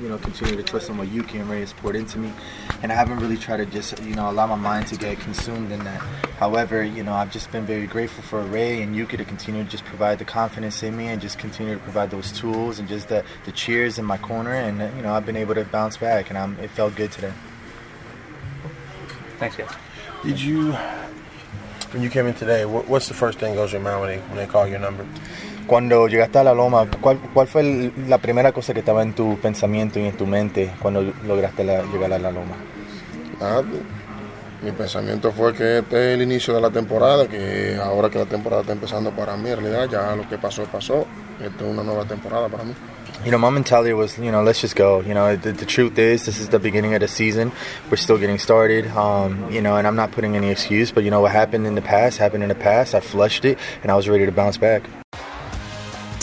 You know, continue to trust in what Yuki and Ray has poured into me. And I haven't really tried to just, you know, allow my mind to get consumed in that. However, you know, I've just been very grateful for Ray and Yuki to continue to just provide the confidence in me and just continue to provide those tools and just the, the cheers in my corner. And, you know, I've been able to bounce back and I'm, it felt good today. Thanks, guys. Did you, when you came in today, what, what's the first thing goes to your mind when they, when they call your number? Cuando llegaste a la loma, ¿cuál, cuál fue el- la primera cosa que estaba en tu pensamiento y en tu mente cuando lograste la- llegar a la loma? Ah, mi pensamiento fue que este es el inicio de la temporada, que ahora que la temporada está empezando para mí, en realidad ya lo que pasó, pasó. Esta es una nueva temporada para mí. You know, my mentality was, you know, let's just go. You know, the, the truth is, this is the beginning of the season. We're still getting started. Um, you know, and I'm not putting any excuse, but you know what happened in the past happened in the past. I flushed it, and I was ready to bounce back.